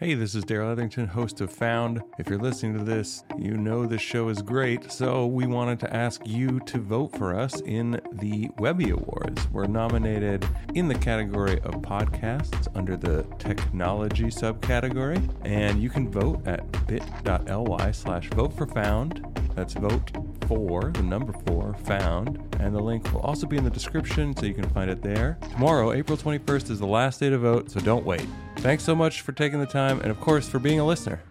Hey, this is Darrell Etherington, host of Found. If you're listening to this, you know this show is great, so we wanted to ask you to vote for us in the Webby Awards. We're nominated in the category of podcasts under the technology subcategory, and you can vote at bit.ly slash vote for Found. That's vote for, the number four, found. And the link will also be in the description so you can find it there. Tomorrow, April 21st, is the last day to vote, so don't wait. Thanks so much for taking the time and, of course, for being a listener.